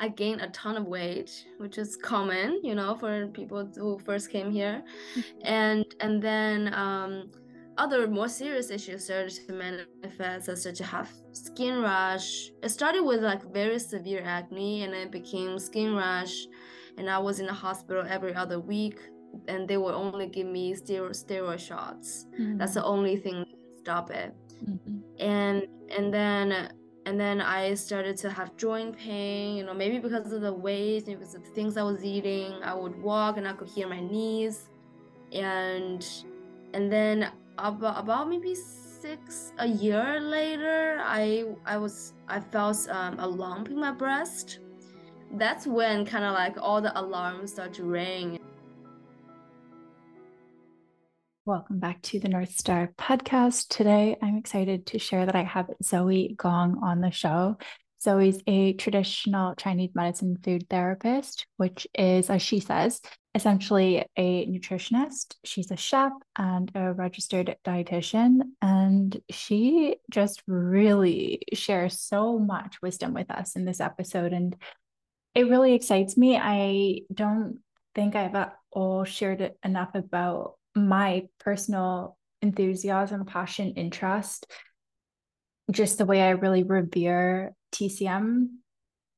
I gained a ton of weight, which is common, you know, for people who first came here, mm-hmm. and and then um, other more serious issues started to manifest, such as have skin rash. It started with like very severe acne, and it became skin rash, and I was in the hospital every other week, and they would only give me steroid steroid shots. Mm-hmm. That's the only thing to stop it. Mm-hmm. And and then and then I started to have joint pain, you know, maybe because of the weight, maybe because of the things I was eating. I would walk and I could hear my knees. And and then about, about maybe six a year later, I I was I felt um, a lump in my breast. That's when kind of like all the alarms start to ring Welcome back to the North Star podcast. Today, I'm excited to share that I have Zoey Gong on the show. Zoey's a traditional Chinese medicine food therapist, which is, as she says, essentially a nutritionist. She's a chef and a registered dietitian, and she just really shares so much wisdom with us in this episode. And it really excites me. I don't think I've all shared enough about my personal enthusiasm, passion, interest, just the way I really revere TCM.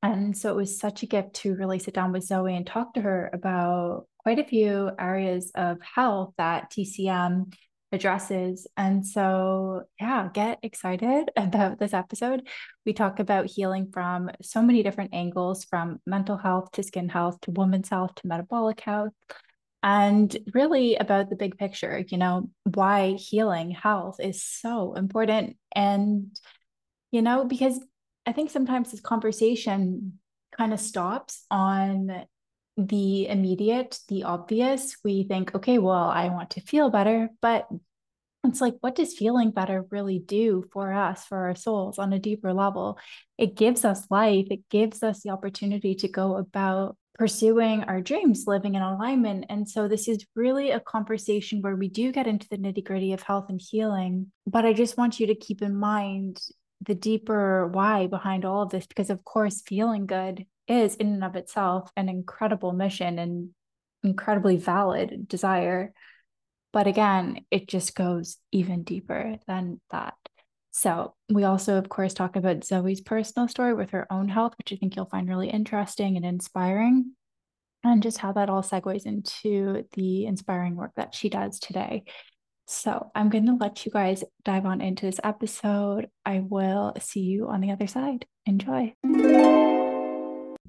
And so it was such a gift to really sit down with Zoey and talk to her about quite a few areas of health that TCM addresses. And so, yeah, get excited about this episode. We talk about healing from so many different angles from mental health to skin health to women's health to metabolic health and really about the big picture, you know, why healing health is so important. And, you know, because I think sometimes this conversation kind of stops on the immediate, the obvious. We think, okay, well, I want to feel better. But it's like, what does feeling better really do for us, for our souls on a deeper level? It gives us life, it gives us the opportunity to go about pursuing our dreams, living in alignment. And so this is really a conversation where we do get into the nitty gritty of health and healing. But I just want you to keep in mind the deeper why behind all of this, because of course, feeling good is in and of itself an incredible mission and incredibly valid desire. But again, it just goes even deeper than that. So, we also, of course, talk about Zoey's personal story with her own health, which I think you'll find really interesting and inspiring, and just how that all segues into the inspiring work that she does today. So, I'm going to let you guys dive on into this episode. I will see you on the other side. Enjoy.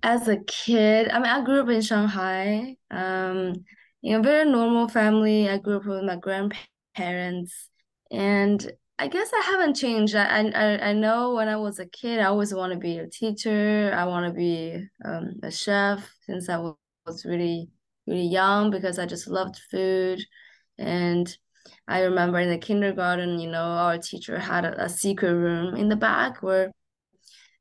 As a kid, I mean, I grew up in Shanghai. Um, in a very normal family. I grew up with my grandparents, and I guess I haven't changed. I I I know when I was a kid, I always want to be a teacher. I want to be um, a chef since I was really really young because I just loved food, and I remember in the kindergarten, you know, our teacher had a, a secret room in the back where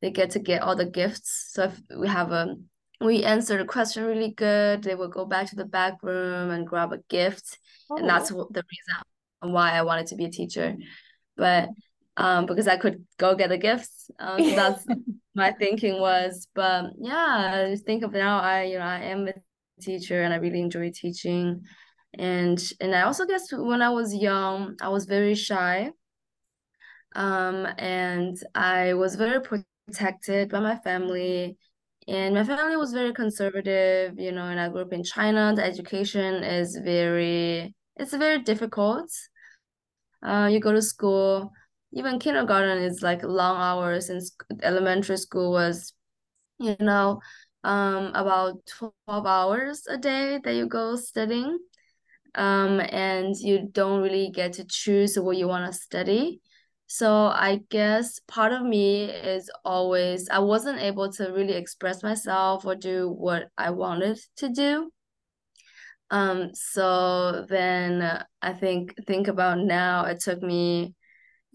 they get to get all the gifts. So if we have a we answered a question really good, they would go back to the back room and grab a gift, oh. and that's what the reason why I wanted to be a teacher but um, because I could go get the gifts. Um, so that's my thinking was. But yeah, I think of now, I you know I am a teacher and I really enjoy teaching, and and I also guess when I was young, I was very shy. Um, and I was very protected by my family, and my family was very conservative. You know, and I grew up in China. The education is very it's very difficult uh, you go to school. Even kindergarten is like long hours since elementary school was you know um about 12 hours a day that you go studying. Um and you don't really get to choose what you want to study. So i guess part of me is always i wasn't able to really express myself or do what i wanted to do um, so then I think think about now, it took me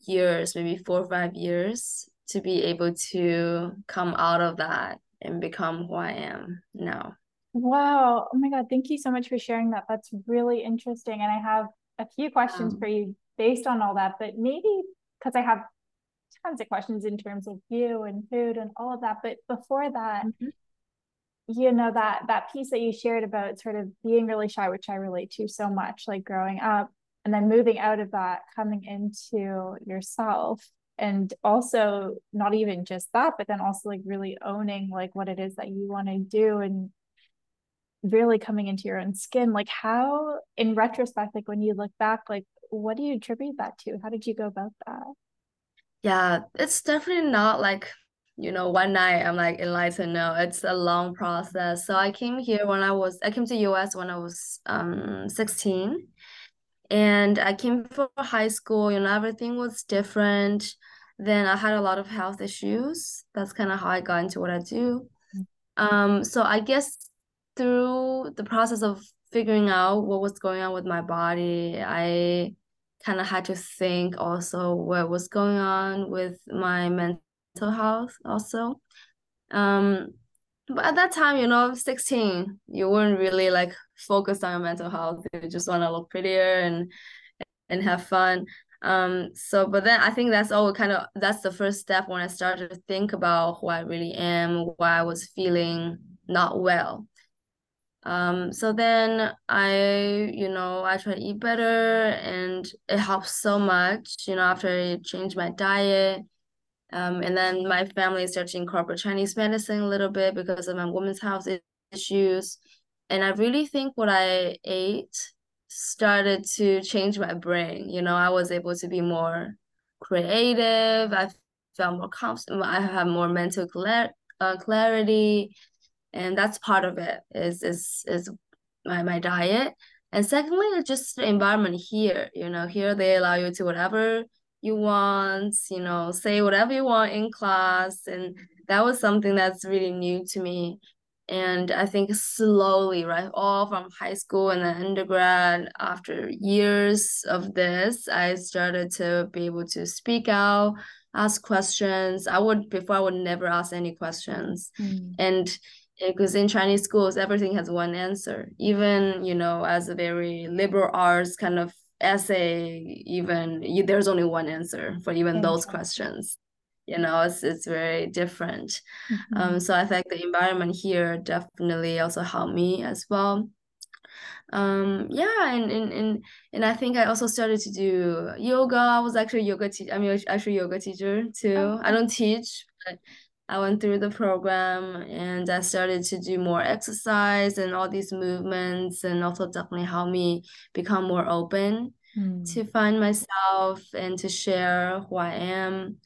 years, maybe four or five years to be able to come out of that and become who I am now. Wow. Oh my God. Thank you so much for sharing that. That's really interesting. And I have a few questions um, for you based on all that, but maybe because I have tons of questions in terms of you and food and all of that. But before that, mm-hmm. You know that that piece that you shared about sort of being really shy which i relate to so much like growing up and then moving out of that coming into yourself and also not even just that but then also like really owning like what it is that you want to do and really coming into your own skin like how in retrospect like when you look back like what do you attribute that to? How did you go about that? Yeah it's definitely not like you know one night i'm like enlightened. No it's a long process. So i came here when i was i came to us when i was um 16 and i came for high school you know everything was different. Then i had a lot of health issues. That's kind of how i got into what i do. Um so i guess through the process of figuring out what was going on with my body i kind of had to think also what was going on with my mental health also. Um but at that time you know 16 you weren't really like focused on your mental health. You just want to look prettier and and have fun. Um so but then i think that's all kind of that's the first step when i started to think about who i really am why i was feeling not well. Um so then i you know i try to eat better and it helps so much you know after i changed my diet um and then my family started to incorporate chinese medicine a little bit because of my women's health issues. And i really think what i ate started to change my brain. You know i was able to be more creative. I felt more confident i have more mental clar- uh, clarity. And that's part of it is is is my, my diet. And secondly it's just the environment here. You know here they allow you to whatever you want you know say whatever you want in class and that was something that's really new to me and i think slowly right all from high school and then undergrad after years of this i started to be able to speak out ask questions i would before i would never ask any questions mm. and because in Chinese schools, everything has one answer. Even, you know, as a very liberal arts kind of essay, even you, there's only one answer for even those questions. You know, it's it's very different. Mm-hmm. Um, so I think the environment here definitely also helped me as well. Um, yeah, and and and and I think I also started to do yoga. I was actually yoga teacher. I mean, actually yoga teacher too. Oh. I don't teach, but I went through the program and I started to do more exercise and all these movements and also definitely helped me become more open mm. to find myself and to share who I am.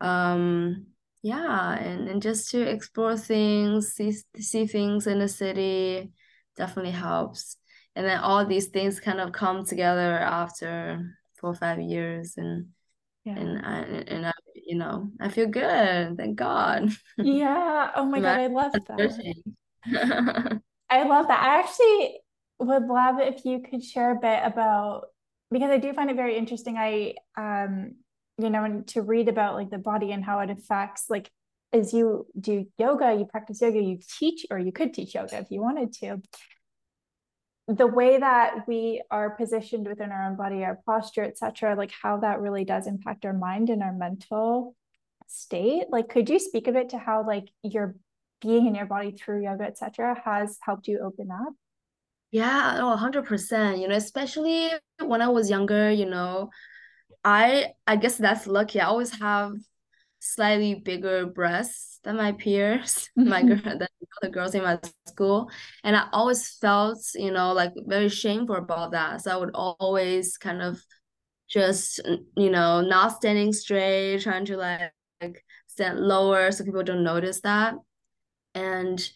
Um yeah, and, and just to explore things, see see things in the city definitely helps. And then all these things kind of come together after four or five years and yeah. and I and I you know I feel good thank God. Yeah oh my god I love that. I love that. I actually would love if you could share a bit about because I do find it very interesting. I um you know to read about like the body and how it affects like as you do yoga you practice yoga you teach or you could teach yoga if you wanted to the way that we are positioned within our own body our posture etc like how that really does impact our mind and our mental state. Like could you speak a bit to how like your being in your body through yoga etc has helped you open up? Yeah oh 100% you know especially when i was younger you know i i guess that's lucky. I always have slightly bigger breasts than my peers, my mm-hmm. girl, than the girls in my school, and I always felt, you know, like very shameful about that. So I would always kind of just, you know, not standing straight, trying to like, like stand lower so people don't notice that, and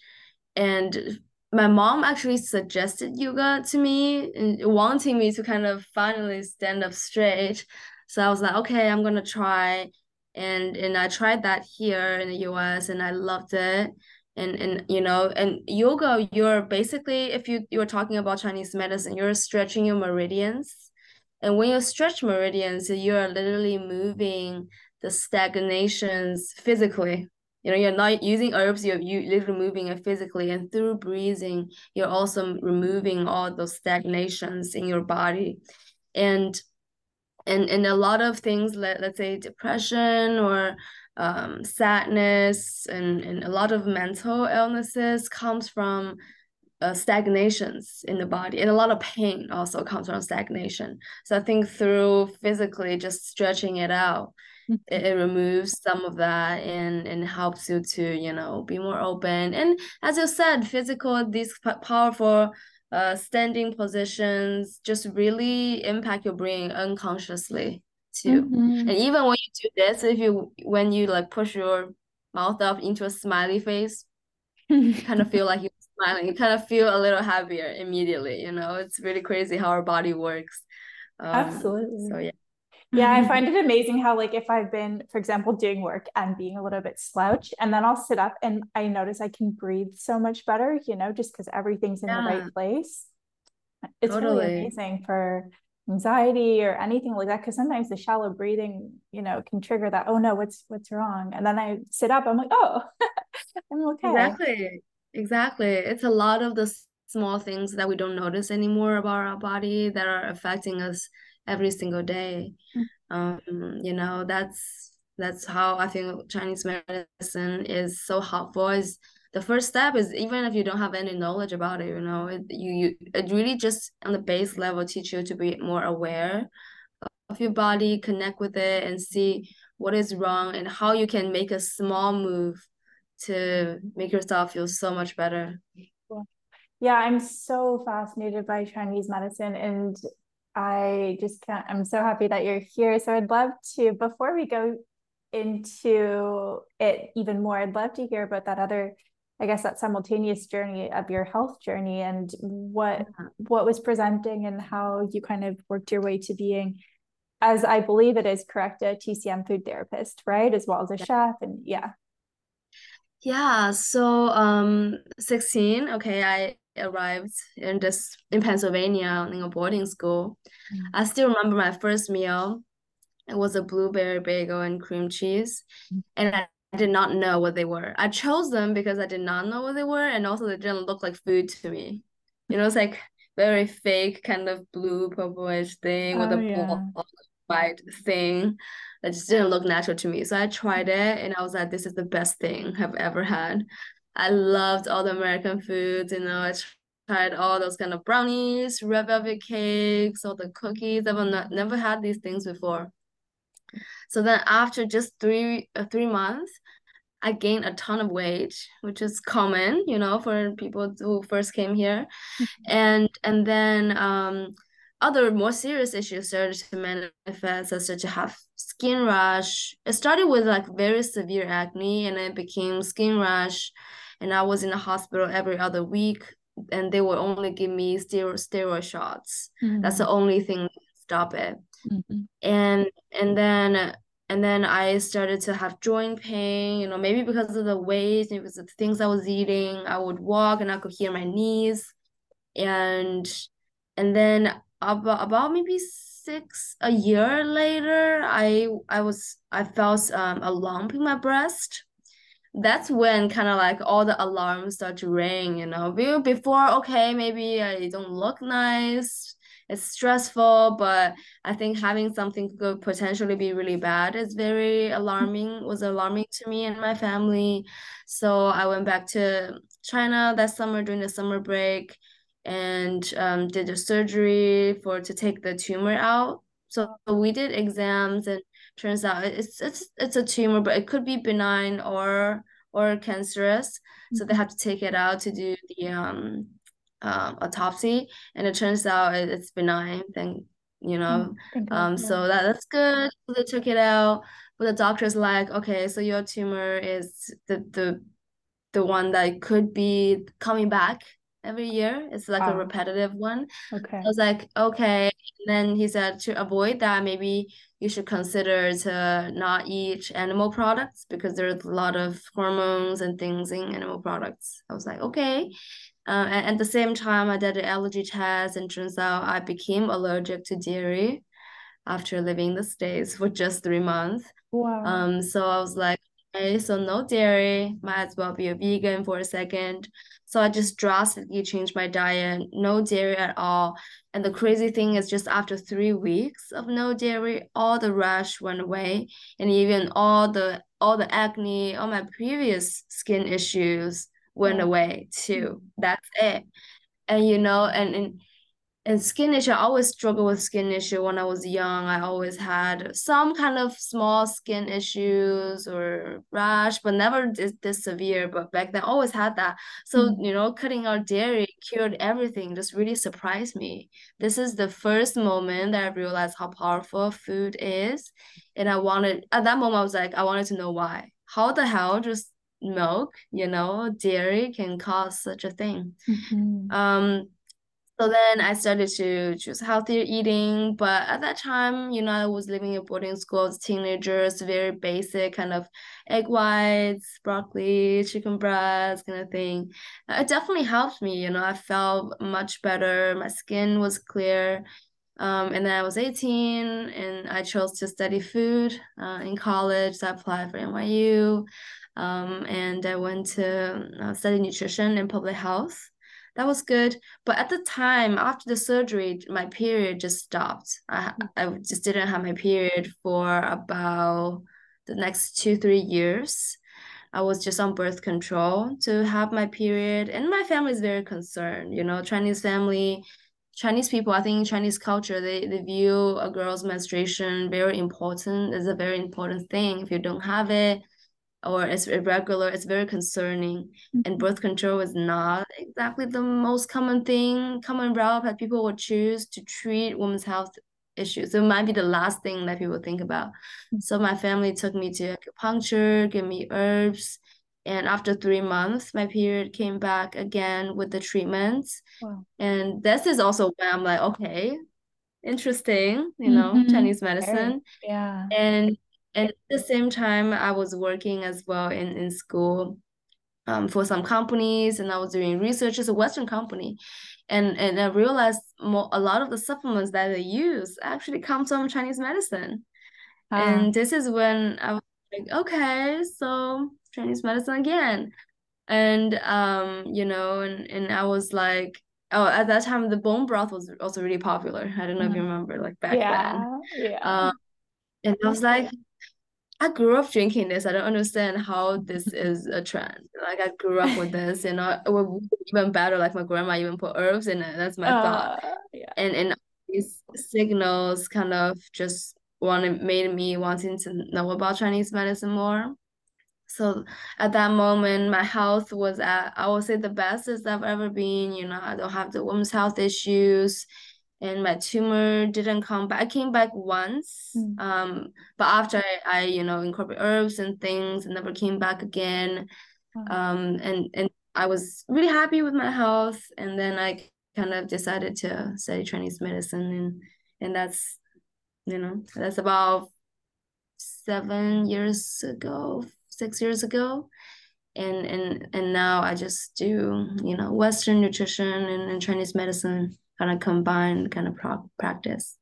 and my mom actually suggested yoga to me and wanting me to kind of finally stand up straight. So I was like, okay, I'm gonna try and and I tried that here in the US and I loved it. And and you know and yoga you're basically if you you're talking about Chinese medicine you're stretching your meridians. And when you stretch meridians you're literally moving the stagnations physically. You know you're not using herbs you're you literally moving it physically. And through breathing you're also removing all those stagnations in your body. And and and a lot of things let, let's say depression or um, sadness and, and a lot of mental illnesses comes from uh, stagnations in the body and a lot of pain also comes from stagnation so i think through physically just stretching it out mm-hmm. it, it, removes some of that and and helps you to you know be more open and as you said physical these powerful uh, standing positions just really impact your brain unconsciously too. Mm-hmm. And even when you do this, if you when you like push your mouth up into a smiley face, you kind of feel like you're smiling. You kind of feel a little happier immediately. You know, it's really crazy how our body works. Um, Absolutely. So yeah. Yeah, I mm-hmm. find it amazing how, like, if I've been, for example, doing work and being a little bit slouched, and then I'll sit up and I notice I can breathe so much better, you know, just because everything's in yeah. the right place. It's totally. really amazing for anxiety or anything like that. Because sometimes the shallow breathing, you know, can trigger that. Oh no, what's what's wrong? And then I sit up. I'm like, oh, I'm okay. Exactly, exactly. It's a lot of the small things that we don't notice anymore about our body that are affecting us every single day. Um, you know, that's that's how I think Chinese medicine is so helpful. Is the first step is even if you don't have any knowledge about it, you know, it, you, you it really just on the base level teach you to be more aware of your body, connect with it, and see what is wrong and how you can make a small move to make yourself feel so much better. Yeah, I'm so fascinated by Chinese medicine and I just can't, I'm so happy that you're here. So I'd love to, before we go into it even more, I'd love to hear about that other, I guess, that simultaneous journey of your health journey and what yeah. what was presenting and how you kind of worked your way to being, as I believe it is correct, a TCM food therapist, right? As well as a yeah. chef. And yeah. Yeah. So um 16, okay, I arrived in this in Pennsylvania in a boarding school. Mm. I still remember my first meal. It was a blueberry bagel and cream cheese, mm. and I, did not know what they were. I chose them because I did not know what they were, and also they didn't look like food to me. You know, it's like very fake kind of blue purplish thing oh, with a yeah. white thing that just didn't look natural to me. So I tried it, and I was like, "This is the best thing I've ever had." I loved all the American foods. You know, I tried all those kind of brownies, red velvet cakes, all the cookies. I've not, never had these things before. So then after just three uh, three months, I gained a ton of weight, which is common, you know, for people who first came here. And and then um other more serious issues started to manifest, such as have skin rash. It started with like very severe acne, and it became skin rash, and I was in the hospital every other week, and they would only give me steroid steroid shots. Mm-hmm. That's the only thing to stop it. Mm-hmm. And and then and then I started to have joint pain. You know, maybe because of the weight, maybe because of the things I was eating. I would walk and I could hear my knees, and and then about about maybe six a year later, I I was I felt um a lump in my breast that's when kind of like all the alarms start to ring, you know. Before, okay, maybe I don't look nice, it's stressful, but I think having something could potentially be really bad is very alarming, was alarming to me and my family. So I went back to China that summer during the summer break and um, did a surgery for to take the tumor out. So we did exams and turns out it's it's it's a tumor but it could be benign or or cancerous mm-hmm. so they mm-hmm. have to take it out to do the um, um autopsy and it turns out it's benign then you know mm, um so that, that's good so they took it out but the doctor's like okay so your tumor is the the the one that could be coming back every year. It's like a repetitive one. Okay. I was like, okay. And then he said to avoid that, maybe you should consider to not eat animal products because there's a lot of hormones and things in animal products. I was like, okay. Uh, and at the same time, I did an allergy test, and turns out I became allergic to dairy after living the states for just three months. Wow. Um. So I was like, okay, so no dairy. Might as well be a vegan for a second. So I just drastically changed my diet, no dairy at all. And the crazy thing is just after three weeks of no dairy, all the rash went away and even all the all the acne, all my previous skin issues went away too. Mm. That's it. And you know, and, and and skin issue, I always struggle with skin issue when I was young. I always had some kind of small skin issues or rash, but never this, this severe. But back then, I always had that. So, mm. you know, cutting out dairy cured everything just really surprised me. This is the first moment that I realized how powerful food is. And I wanted, at that moment, I was like, I wanted to know why. How the hell just milk, you know, dairy can cause such a thing? Mm-hmm. Um, so then I started to choose healthier eating. But at that time, you know, I was living in boarding school as teenagers, very basic kind of egg whites, broccoli, chicken breasts kind of thing. It definitely helped me, you know, I felt much better. My skin was clear. Um, and then I was 18 and I chose to study food uh, in college. So I applied for NYU. Um, and I went to uh, study nutrition and public health that was good. But at the time, after the surgery, my period just stopped. I mm. I just didn't have my period for about the next two three years. I was just on birth control to have my period, and my family is very concerned. You know, Chinese family, Chinese people. I think Chinese culture they they view a girl's menstruation very important. It's a very important thing. If you don't have it, or it's irregular, it's very concerning. Mm-hmm. And birth control is not exactly the most common thing, common route that people would choose to treat women's health issues. So it might be the last thing that people think about. Mm-hmm. So my family took me to acupuncture, give me herbs. And after three months, my period came back again with the treatments. Wow. And this is also when I'm like, okay, interesting, you know, mm-hmm. Chinese medicine. Yeah. And and at the same time i was working as well in, in school um, for some companies and i was doing research as a western company. And and i realized more, a lot of the supplements that they use actually come from chinese medicine. And this is when i was like okay so chinese medicine again. And um you know and and i was like oh at that time the bone broth was also really popular. I don't know mm. if you mm-hmm. remember like back yeah, then. Yeah. Um, and i was like I grew up drinking this. I don't understand how this is a trend. Like I grew up with this, you know, it would even better. Like my grandma even put herbs in it. That's my uh, thought. Yeah. And and these signals kind of just wanted made me wanting to know about Chinese medicine more. So at that moment, my health was at I would say the best as I've ever been. You know, I don't have the women's health issues and my tumor didn't come back. I came back once, mm. um, but after I, I, you know, incorporate herbs and things, and never came back again. Um, and and I was really happy with my health, and then I kind of decided to study Chinese medicine, and and that's, you know, that's about seven years ago, six years ago. And, and and now I just do you know Western nutrition and, and Chinese medicine kind of combined kind of pro- practice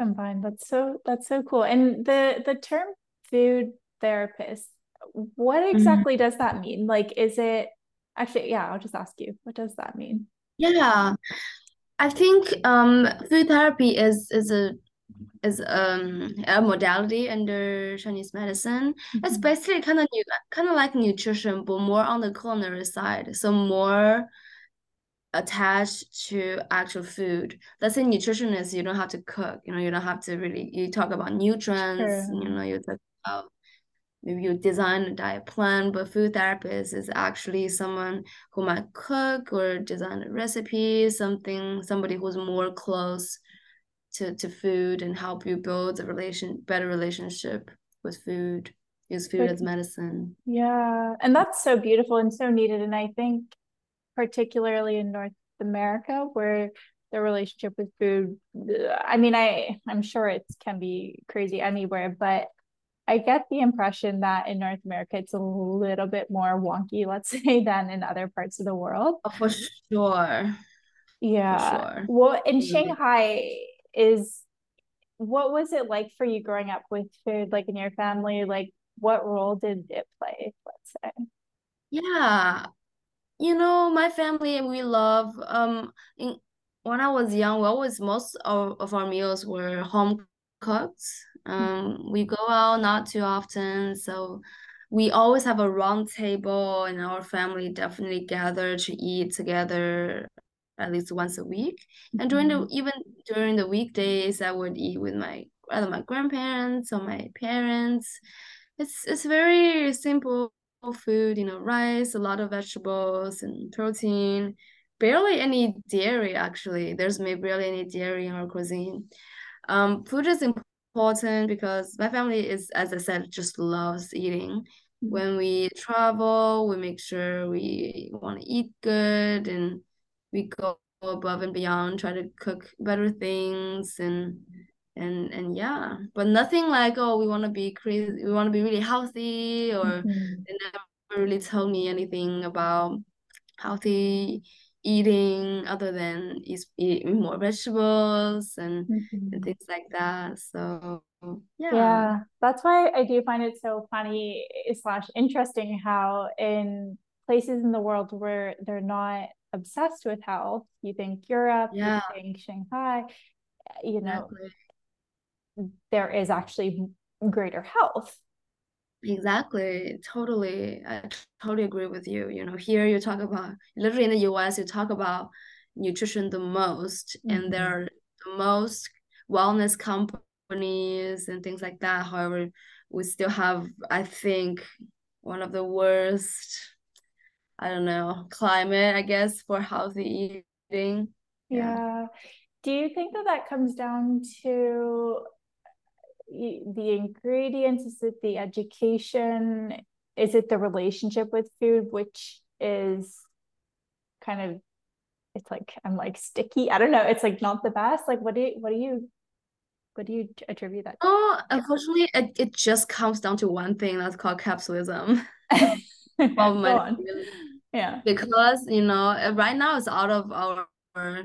combined that's so that's so cool and the the term food therapist what mm-hmm. exactly mm-hmm. does that mean like is it actually yeah i'll just ask you what does that mean yeah i think um food therapy is is a is um a modality under Chinese medicine. Mm-hmm. It's basically kind of new, kind of like nutrition, but more on the culinary side. So more attached to actual food. Let's say nutritionist, you don't have to cook, you know, you don't have to really you talk about nutrients, sure. you know, you talk about maybe you design a diet plan, but food therapist is actually someone who might cook or design a recipe, something somebody who's more close to, to food and help you build a relation better relationship with food. Use food but, as medicine. Yeah. And that's so beautiful and so needed. And I think particularly in North America, where the relationship with food, I mean, I I'm sure it can be crazy anywhere, but I get the impression that in North America it's a little bit more wonky, let's say, than in other parts of the world. Oh, for sure. Yeah. For sure. Well, in Shanghai is what was it like for you growing up with food, like in your family? Like what role did it play, let's say? Yeah, you know, my family we love um in when I was young, we always most of, of our meals were home cooked. Um, we go out not too often, so we always have a round table and our family definitely gather to eat together at least once a week. And during the Mhm. even during the weekdays, I would eat with my either my grandparents or my parents. It's it's very simple food, you know, rice, a lot of vegetables and protein. Barely any dairy actually. There's maybe barely any dairy in our cuisine. Um, food is important because my family is, as I said, just loves eating. When we travel, we make sure we want to eat good and we go above and beyond, try to cook better things and and and yeah. But nothing like, oh, we want to be crazy, we want to be really healthy, or Mhm. they never really told me anything about healthy eating other than eat, eat more vegetables and and Mhm. things like that. So yeah, Yeah, that's why I do find it so funny slash interesting how in places in the world where they're not obsessed with health, you think Europe, you yeah, think Shanghai, you know, exactly. There is actually greater health. Exactly, totally. I totally agree with you. You know, here you talk about literally in the US, you talk about nutrition the most, and there Mhm. are the most wellness companies and things like that. However, we still have, I think, one of the worst, I don't know, climate, I guess, for healthy eating. Yeah. Yeah. Do you think that that comes down to the ingredients? Is it the education? Is it the relationship with food, which is kind of it's like I'm like sticky. I don't know. It's like not the best. Like what do you what do you what do you attribute that Oh, unfortunately, it, it just comes down to one thing that's called capitalism. Well, Go money, on. really. Yeah. because you know right now it's out of our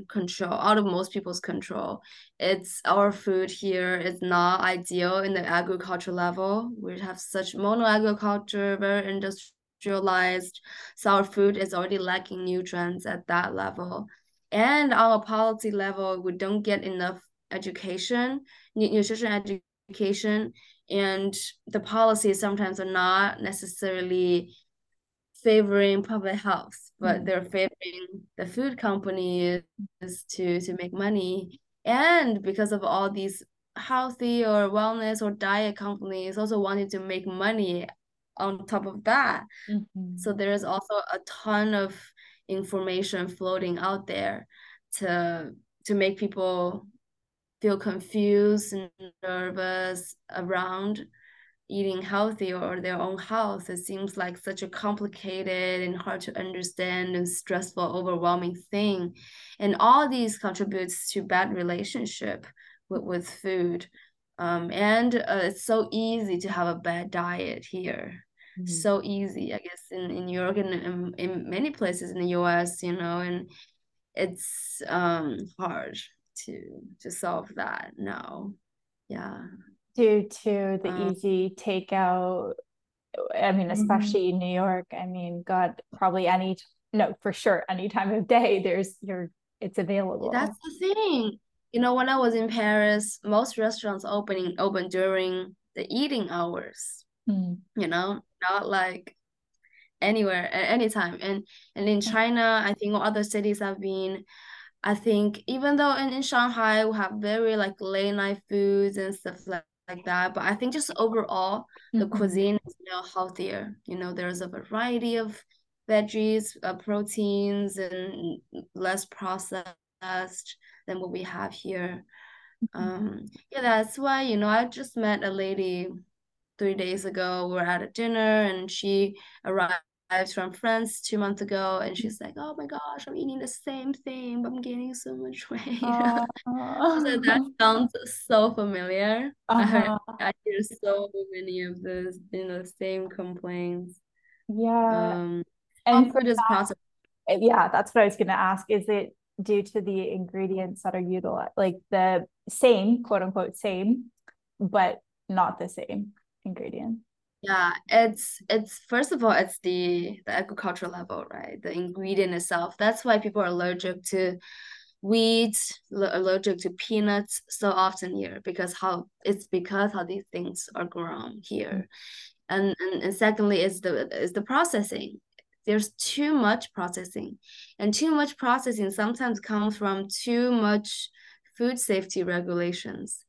control out of most people's control. It's our food here is not ideal in the agriculture level. We have such mono agriculture very industrialized so our food is already lacking nutrients at that level. And our policy level we don't get enough education nutrition education and the policies sometimes are not necessarily favoring public health, but Mm. they're favoring the food companies to to make money. And because of all these healthy or wellness or diet companies also wanting to make money on top of that. So Mhm. there is also a ton of information floating out there to to make people feel confused and nervous around eating healthy or their own health. It seems like such a complicated and hard to understand and stressful, overwhelming thing. And all these contributes to bad relationship with, with food. Um, and uh, it's so easy to have a bad diet here. Mhm. So easy, I guess, in, in New York and in, in many places in the US, you know, and it's um hard to to solve that now. Yeah. Due to the Um, easy takeout I mean, mhm. especially in New York. I mean, God, probably any no, for sure, any time of day, there's your it's available. That's the thing. You know, when I was in Paris, most restaurants opening open during the eating hours, Mm. you know, not like anywhere at any time. And and in China, I think other cities I've been, I think even though in, in Shanghai we have very like late night foods and stuff like, like that, but I think just overall the Mhm. cuisine is now healthier. You know, there's a variety of veggies, uh, proteins, and less processed than what we have here. Um, yeah, that's why, you know, I just met a lady three days ago. We are at a dinner and she arrived from France two months ago and she's like, Oh my gosh, I'm eating the same thing, but I'm gaining so much weight. Uh, I was that sounds so familiar. I uh-huh. I hear so many of this, you know, same complaints. Yeah. Um, And for food is processed. yeah, that's what I was going to ask. Is it due to the ingredients that are utilized, like the same, quote unquote, same, but not the same ingredients? Yeah, it's it's first of all, it's the the agricultural level, right? The ingredient itself. That's why people are allergic to wheat, allergic to peanuts so often here because how it's because how these things are grown here. and, and and secondly is the is the processing there's too much processing and too much processing sometimes comes from too much food safety regulations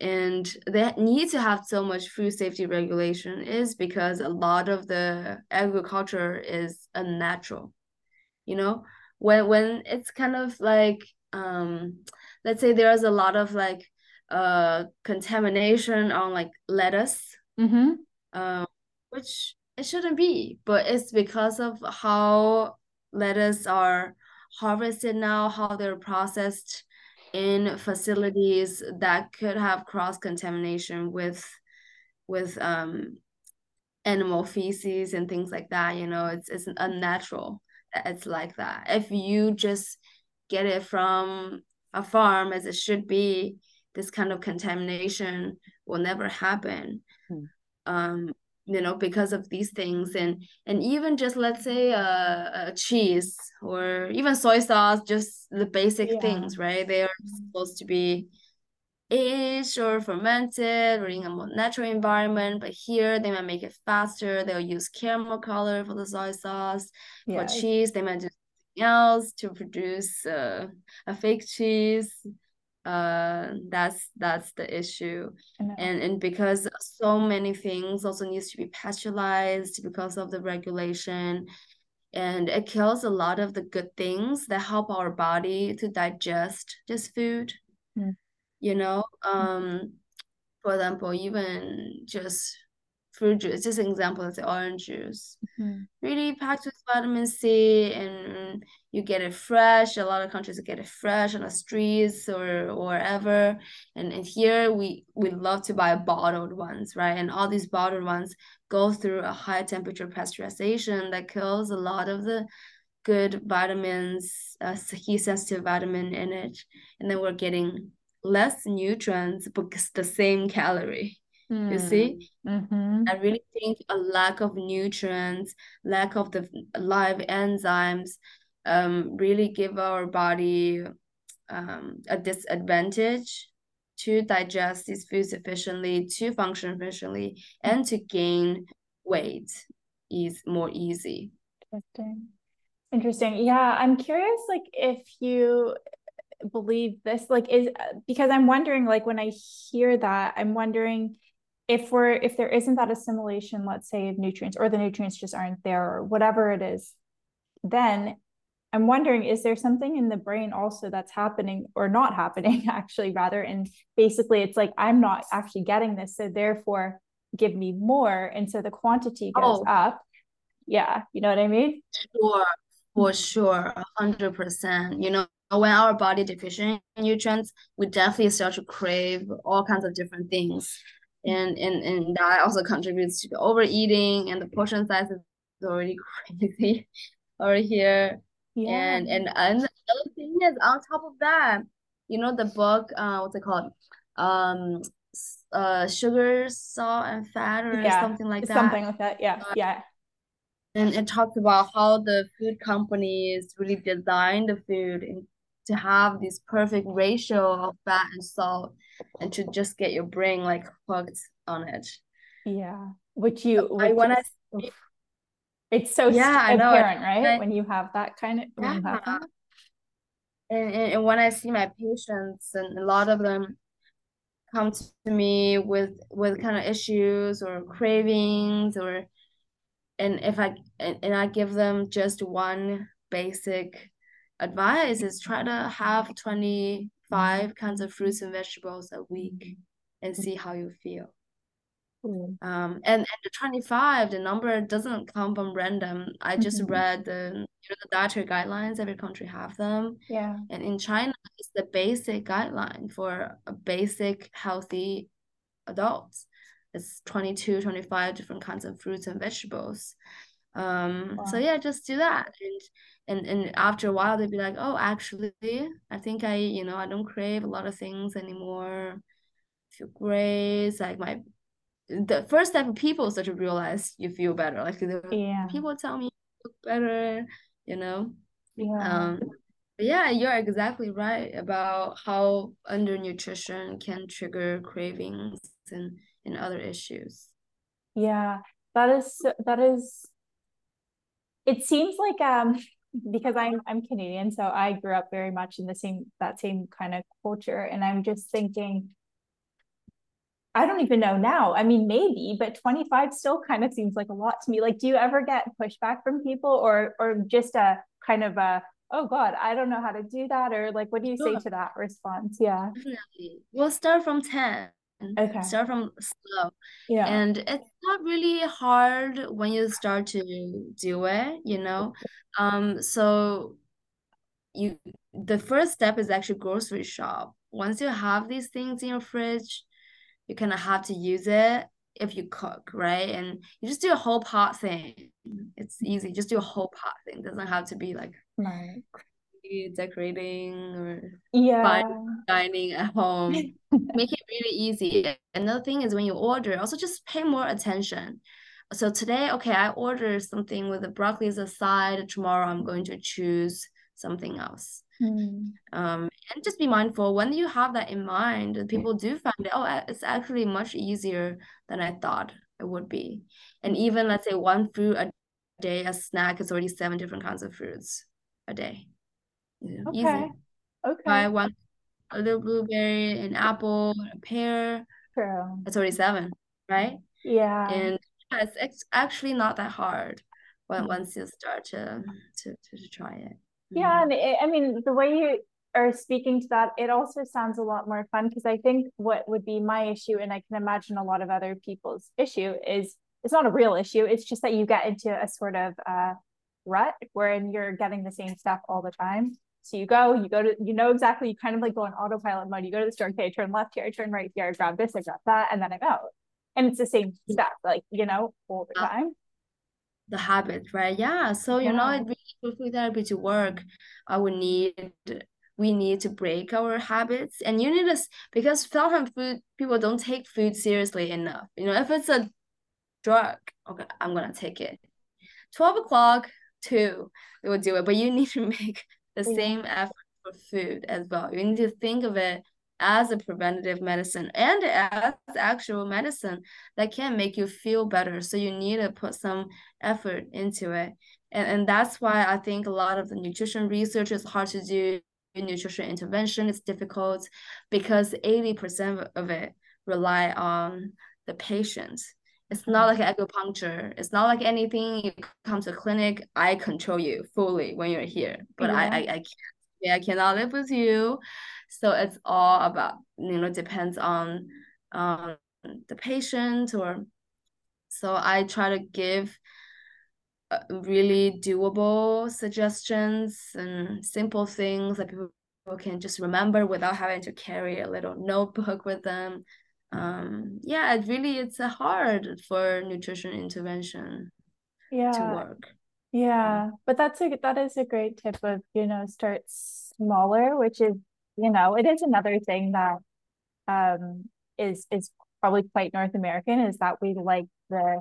and they need to have so much food safety regulation is because a lot of the agriculture is unnatural you know when when it's kind of like um let's say there's a lot of like uh contamination on like lettuce mm-hmm. um which it shouldn't be but it's because of how lettuce are harvested now how they're processed in facilities that could have cross contamination with with um animal feces and things like that you know it's it's unnatural it's like that if you just get it from a farm as it should be this kind of contamination will never happen hmm. um you know because of these things. And and even just let's say a, uh, a cheese or even soy sauce just the basic yeah. things right? They are supposed to be aged or fermented or in a more natural environment. But here they might make it faster. They'll use caramel color for the soy sauce. Yeah. for cheese they might do something else to produce uh, a fake cheese uh that's that's the issue. And and because so many things also needs to be pasteurized because of the regulation and it kills a lot of the good things that help our body to digest this food. Mm. you know um for example even just fruit juice just an example let's say orange juice. Mm-hmm. really packed with vitamin c and you get it fresh. A lot of countries get it fresh on the streets or, or wherever. And, and here we we love to buy bottled ones right? And all these bottled ones go through a high temperature pasteurization that kills a lot of the good vitamins uh, heat sensitive vitamin in it. And then we're getting less nutrients but the same calorie Mm. You see, mm-hmm. I really think a lack of nutrients, lack of the live enzymes, um, really give our body um, a disadvantage to digest these foods efficiently, to function efficiently, and to gain weight is more easy. Interesting. Interesting. Yeah, I'm curious, like if you believe this, like is because I'm wondering, like when I hear that, I'm wondering if we're if there isn't that assimilation let's say of nutrients or the nutrients just aren't there or whatever it is then i'm wondering is there something in the brain also that's happening or not happening actually rather? And basically it's like i'm not actually getting this so therefore give me more. And so the quantity goes oh. up. Yeah you know what i mean? Sure for sure 100% you know when our body deficient in nutrients we definitely start to crave all kinds of different things and and and that also contributes to the overeating and the portion size is already crazy over here yeah. and and and the other thing is on top of that you know the book uh what's it called um uh sugar salt and fat or yeah. something like that something like that yeah uh, yeah and it talks about how the food companies really design the food and to have this perfect ratio of fat and salt and to just get your brain like hooked on it. Yeah. Which you which I want to it's so yeah, I know. right? I, when you have that kind of yeah. That. And, and, and when I see my patients and a lot of them come to me with with kind of issues or cravings or and if I and, and I give them just one basic advice is try to have 25 kinds of fruits and vegetables a week and see how you feel. Mm. Um, and, and the 25, the number doesn't come from random. I just mm-hmm. read the you know, the dietary guidelines, every country have them. Yeah. And in China, it's the basic guideline for a basic healthy adults. It's 22, 25 different kinds of fruits and vegetables. Um, wow. so yeah, just do that. And and and after a while they'd be like oh actually i think i you know i don't crave a lot of things anymore. I feel great. It's like my the first step of people start to realize you feel better. Like yeah. people tell me you better you know? Yeah. Um yeah you're exactly right about how undernutrition can trigger cravings and and other issues. Yeah, that is that is it seems like um because I'm I'm Canadian, so I grew up very much in the same that same kind of culture. And I'm just thinking, I don't even know now. I mean, maybe, but 25 still kind of seems like a lot to me. Like, do you ever get pushback from people or or just a kind of a oh god i don't know how to do that or like what do you say to that response yeah definitely we'll start from 10 okay. start from slow. Yeah. And it's not really hard when you start to do it you know? Um so you the first step is actually grocery shop. Once you have these things in your fridge you kind of have to use it if you cook right? And you just do a whole pot thing. It's easy. Just do a whole pot thing. It doesn't have to be like right decorating or yeah. dining at home. Make it really easy. Another thing is when you order also just pay more attention. So today okay i ordered something with the broccoli as a side tomorrow i'm going to choose something else. Mm. um, and just be mindful when you have that in mind people do find it oh it's actually much easier than i thought it would be. And even let's say one fruit a day a snack is already seven different kinds of fruits a day okay. Easy. Okay. Buy one a little blueberry, an apple, a pear. True. It's already seven, right? Yeah. And it's, it's actually not that hard when mm-hmm. once you start to to to, to try it. Yeah, mm-hmm. and it, I mean the way you are speaking to that, it also sounds a lot more fun because I think what would be my issue, and I can imagine a lot of other people's issue, is it's not a real issue. It's just that you get into a sort of uh, rut wherein you're getting the same stuff all the time. So you go, you go to, you know exactly, you kind of like go on autopilot mode. You go to the store, okay, I turn left here, I turn right here, I grab this, I grab that, and then I'm out. And it's the same mm-hmm. stuff, like, you know, all the uh, time. The habit, right? Yeah. So, you yeah. know, it really for food therapy to work, I would need we need to break our habits and you need to because sometimes food people don't take food seriously enough you know if it's a drug okay i'm gonna take it 12 o'clock two we will do it but you need to make the yeah. same effort for food as well. You need to think of it as a preventative medicine and as actual medicine that can make you feel better. So you need to put some effort into it. And, and that's why I think a lot of the nutrition research is hard to do. Nutrition intervention is difficult because 80% of it rely on the patient it's not like acupuncture. It's not like anything. You come to clinic, I control you fully when you're here, but yeah. I, I, I can't. Yeah, I cannot live with you. So it's all about you know depends on um the patient or. So I try to give uh, really doable suggestions and simple things that people can just remember without having to carry a little notebook with them um yeah it really it's a hard for nutrition intervention yeah. to work. Yeah. But that's a that is a great tip of you know start smaller which is you know it is another thing that um is is probably quite north american is that we like the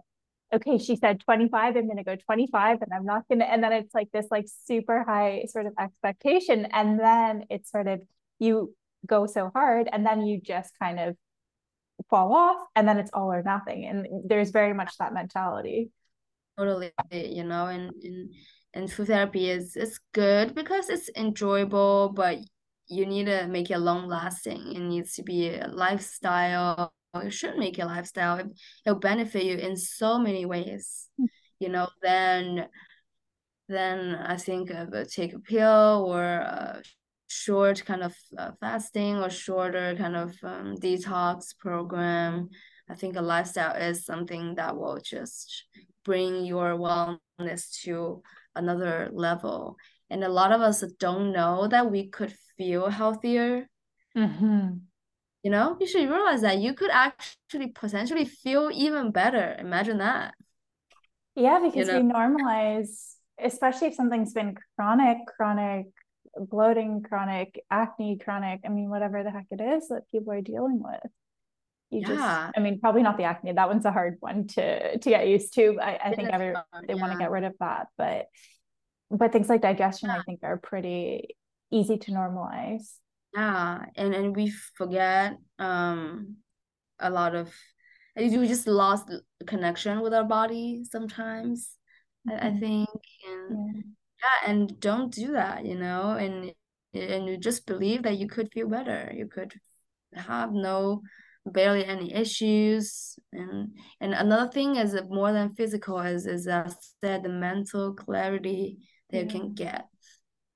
okay she said 25 i'm going to go 25 and i'm not going to and then it's like this like super high sort of expectation and then it's sort of you go so hard and then you just kind of fall off and then it's all or nothing. And there's very much that mentality. Totally you know and and, and food therapy is it's good because it's enjoyable but you need to make it long lasting it needs to be a lifestyle. You should make a lifestyle. It, it'll benefit you in so many ways. Mm. you know then then i think of a take a pill or a short kind of uh, fasting or shorter kind of um, detox program. I think a lifestyle is something that will just bring your wellness to another level. And a lot of us don't know that we could feel healthier. Mm-hmm. You know, you should realize that you could actually potentially feel even better. Imagine that. Yeah, because you know? we normalize, especially if something's been chronic, chronic bloating, chronic acne, chronic, I mean, whatever the heck it is that people are dealing with. You yeah. just, I mean, probably not the acne. That one's a hard one to to get used to. I, I think every they yeah. want to get rid of that, but but things like digestion, yeah. I think, are pretty easy to normalize. Yeah, and and we forget um a lot of we just lost connection with our body sometimes. Mm-hmm. I, I, mm-hmm. think and yeah. and don't do that, you know, and and you just believe that you could feel better. You could have no barely any issues and and another thing is more than physical is is that said the mental clarity that you can get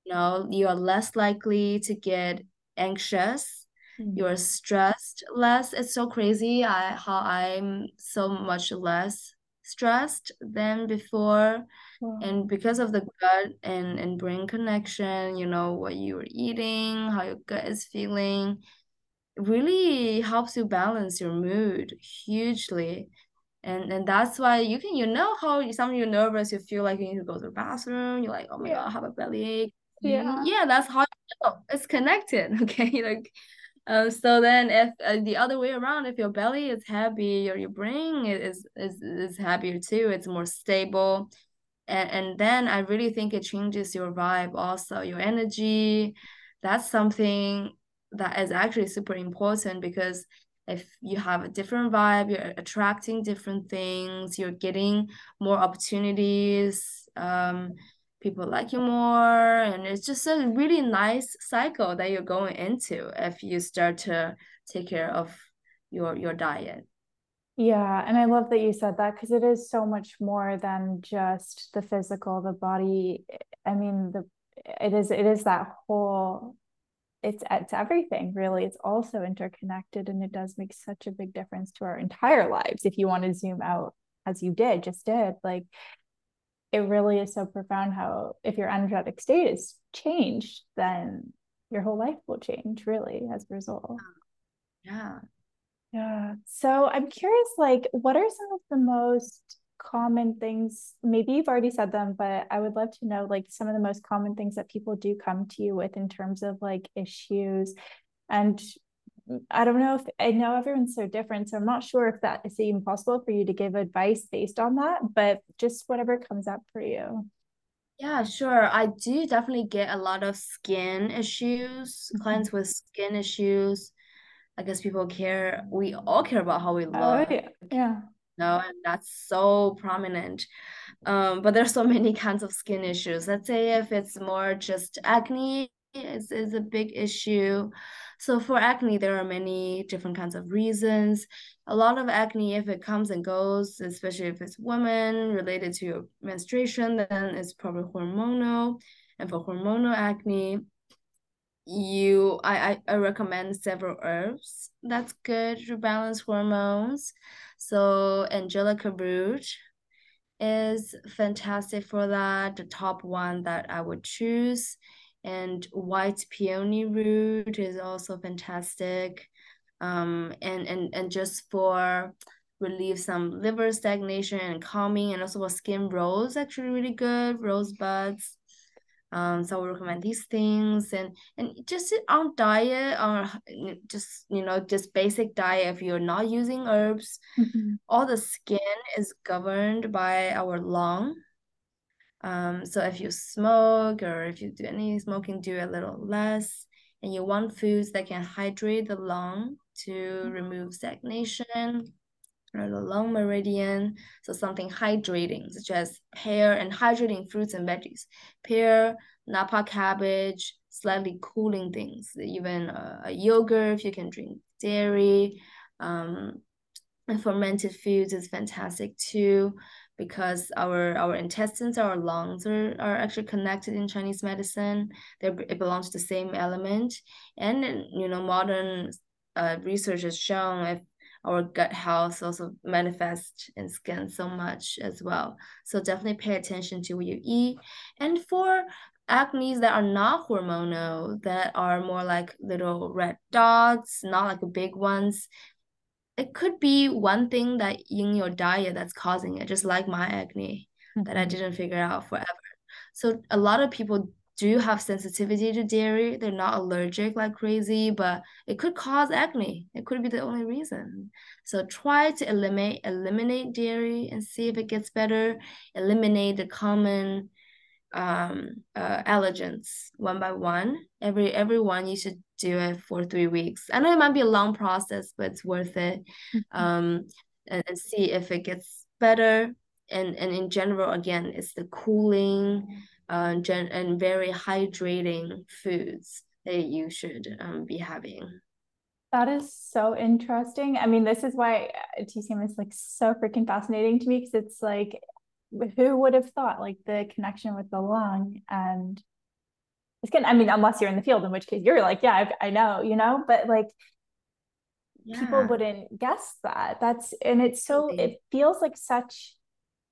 you know you are less likely to get anxious mm-hmm. you're stressed less it's so crazy i how i'm so much less stressed than before wow. and because of the gut and and brain connection you know what you're eating how your gut is feeling really helps you balance your mood hugely and and that's why you can you know how some you're nervous you feel like you need to go to the bathroom you're like oh my yeah. god I have a bellyache yeah yeah that's how you know. it's connected okay like uh, so then if uh, the other way around if your belly is happy or your brain is is is happier too it's more stable and and then i really think it changes your vibe also your energy. That's something that is actually super important because if you have a different vibe you're attracting different things you're getting more opportunities um, people like you more and it's just a really nice cycle that you're going into if you start to take care of your your diet. Yeah and i love that you said that because it is so much more than just the physical the body. I mean the it is it is that whole it's it's everything really. It's also interconnected and it does make such a big difference to our entire lives if you want to zoom out as you did just did like it really is so profound how if your energetic state is changed then your whole life will change really as a result. Yeah. Yeah. So i'm curious like what are some of the most common things maybe you've already said them but i would love to know like some of the most common things that people do come to you with in terms of like issues and i don't know if i know everyone's so different so i'm not sure if that is even possible for you to give advice based on that but just whatever comes up for you yeah, sure. I do definitely get a lot of skin issues, mm-hmm. clients with skin issues. I guess people care. We all care about how we look. Oh, yeah. yeah know, and that's so prominent. Um, but there's so many kinds of skin issues. Let's say if it's more just acne is, is a big issue. So for acne, there are many different kinds of reasons. A lot of acne, if it comes and goes, especially if it's women related to your menstruation, then it's probably hormonal. And for hormonal acne, you I, I, I recommend several herbs that's good to balance hormones. So Angelica root is fantastic for that. The top one that I would choose. And white peony root is also fantastic. Um, and, and, and just for relieve some liver stagnation and calming and also for skin rose actually really good rosebuds um, so I would recommend these things and and just on diet or just you know just basic diet if you're not using herbs. Mm-hmm. All the skin is governed by our lung. Um, so if you smoke or if you do any smoking, do a little less. And you want foods that can hydrate the lung to mm-hmm. remove stagnation or the lung meridian. So something hydrating, such as pear and hydrating fruits and veggies. Pear, napa cabbage, slightly cooling things, even uh, a yogurt if you can drink dairy. Um, and fermented foods is fantastic too because our our intestines our lungs are, are actually connected in chinese medicine they it belongs to the same element and you know modern uh, research has shown if our gut health also manifests in skin so much as well. So definitely pay attention to what you eat. And for acne that are not hormonal, that are more like little red dots, not like big ones, it could be one thing that in your diet that's causing it, just like my acne mm-hmm. that I mm-hmm. didn't figure out forever. So a lot of people do have sensitivity to dairy. They're not allergic like crazy, but it could cause acne. It could be the only reason. So try to eliminate eliminate dairy and see if it gets better. Eliminate the common um uh, allergens one by one. Every everyone you should do it for three weeks. I know it might be a long process, but it's worth it. Mm-hmm. Um and, and see if it gets better. And and in general, again, it's the cooling uh, gen- and very hydrating foods that you should um, be having. That is so interesting. I mean, this is why uh, TCM is like so freaking fascinating to me because it's like, who would have thought like the connection with the lung and it's good. I mean, unless you're in the field, in which case you're like, yeah, I, I know, you know, but like yeah. people wouldn't guess that. That's and it's so it feels like such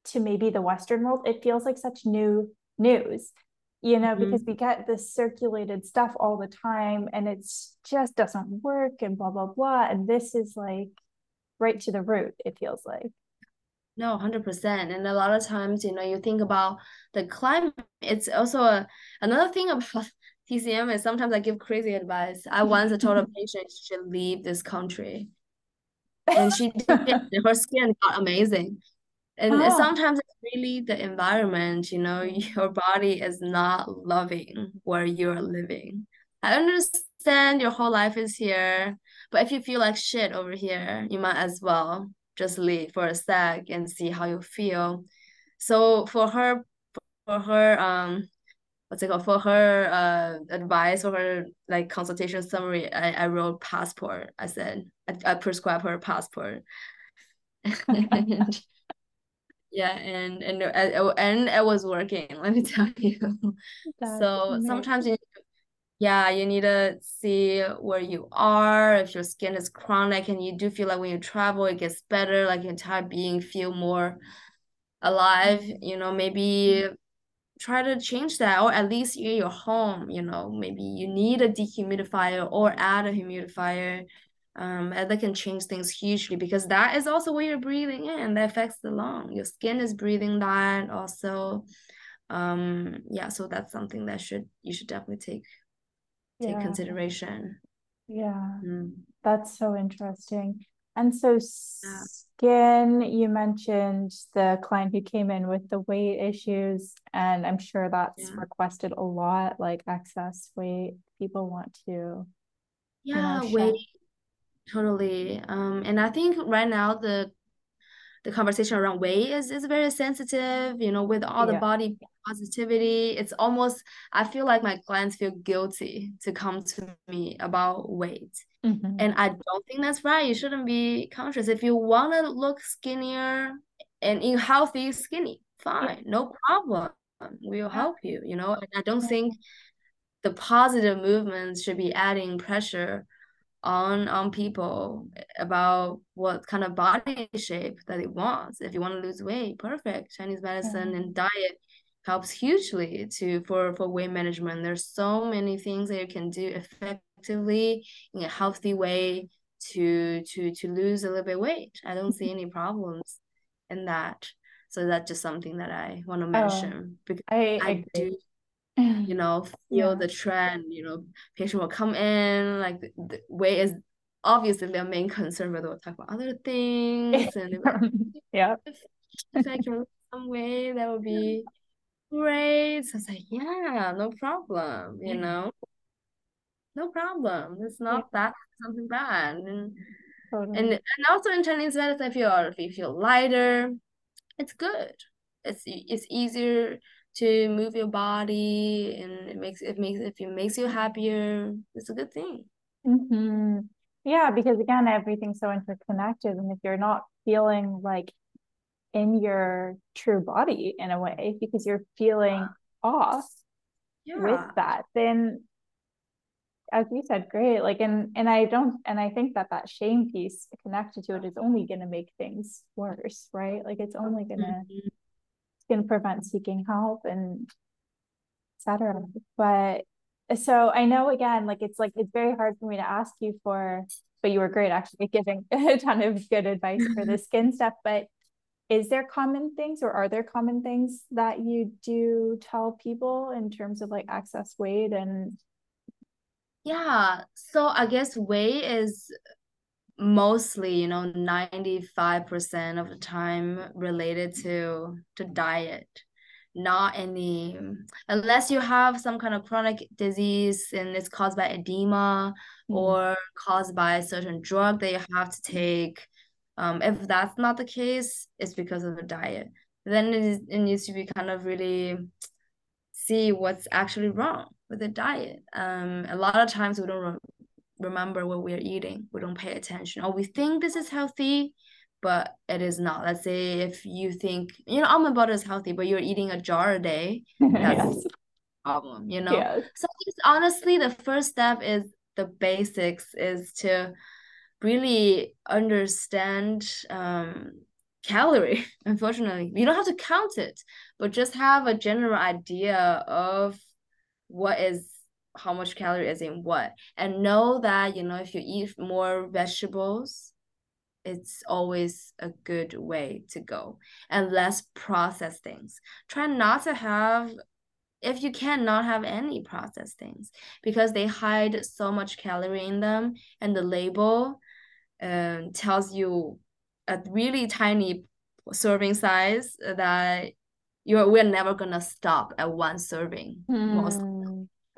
to maybe the Western world, it feels like such new news you know, mm-hmm. because we get this circulated stuff all the time and it's just doesn't work and blah, blah, blah. And this is like right to the root, it feels like. No, 100%. And a lot of times, you know, you think about the climate, it's also a, another thing about TCM is sometimes I give crazy advice. I once told a patient she should leave this country. And she did, her skin got amazing and oh. sometimes it's really the environment you know your body is not loving where you're living i understand your whole life is here but if you feel like shit over here you might as well just leave for a sec and see how you feel. So for her for her um what's it called? For her uh advice for her like consultation summary i, I wrote passport. I said i, I prescribed her passport. Yeah and and uh, and it was working let me tell you. That's so amazing. sometimes you yeah you need to see where you are if your skin is chronic and you do feel like when you travel it gets better like your entire being feel more alive you know maybe try to change that or at least in your home you know maybe you need a dehumidifier or add a humidifier um, and that can change things hugely because that is also what you're breathing in that affects the lung. Your skin is breathing that also. Um yeah so that's something that should you should definitely take take yeah. consideration yeah mm. that's so interesting and so yeah. skin you mentioned the client who came in with the weight issues and i'm sure that's yeah. requested a lot like excess weight people want to yeah you know, weight Totally. Um, and I think right now the the conversation around weight is, is very sensitive, you know, with all the body positivity. It's almost I feel like my clients feel guilty to come to me about weight. Mm-hmm. And I don't think that's right. You shouldn't be conscious. If you want to look skinnier and in healthy, skinny, fine, yeah. no problem. We'll help you, you know. And I don't think the positive movements should be adding pressure on on people about what kind of body shape that it wants. If you want to lose weight, perfect. Chinese medicine and diet helps hugely to for for weight management. There's so many things that you can do effectively in a healthy way to to to lose a little bit weight. I don't see any problems in that. So that's just something that I want to oh, mention oh, because I, I do you know feel yeah. the trend you know patient will come in like the, the weight is obviously their main concern but they'll talk about other things and like, yeah. If I can some weight that would be great. So it's like yeah no problem you know? No problem. It's not yeah. that something bad. And totally. and and also in Chinese medicine if you're if you feel lighter it's good. It's it's easier to move your body and it makes it makes if it makes you happier it's a good thing. Mm-hmm. yeah because again everything's so interconnected and if you're not feeling like in your true body in a way because you're feeling off yeah. with that then as you said great. Like and and i don't and i think that that shame piece connected to it is only going to make things worse right? Like it's only going to mm-hmm can prevent seeking help and etc. But so I know again, like it's like it's very hard for me to ask you for, but you were great actually giving a ton of good advice for the skin stuff. But is there common things or are there common things that you do tell people in terms of like excess weight and yeah so i guess weight is mostly you know 95% of the time related to to diet not any unless you have some kind of chronic disease and it's caused by edema mm. or caused by a certain drug that you have to take Um, if that's not the case, it's because of the diet. Then it, is, it needs to be kind of really see what's actually wrong with the diet. Um, a lot of times we don't remember what we're eating. We don't pay attention. Or we think this is healthy, but it is not. Let's say if you think, you know, almond butter is healthy, but you're eating a jar a day, that's yes. a problem, you know? Yes. So honestly, the first step is the basics is to really understand um, calorie unfortunately you don't have to count it but just have a general idea of what is how much calorie is in what. And know that you know if you eat more vegetables it's always a good way to go. And less processed things. Try not to have if you can not have any processed things. Because they hide so much calorie in them. And the label um, tells you a really tiny serving size that you're we're never gonna stop at one serving mm. most